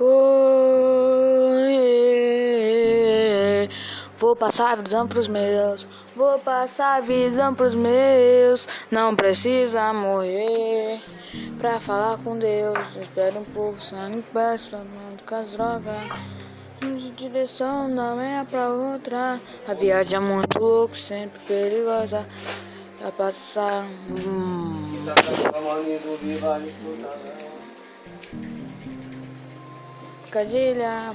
Oi, vou passar a visão pros meus, vou passar a visão pros meus. Não precisa morrer pra falar com Deus. Espera um pouco, só não peço a mão com as drogas. De direção da meia pra outra. A viagem é muito louca, sempre perigosa. Vai passar. Hum. Cadilha.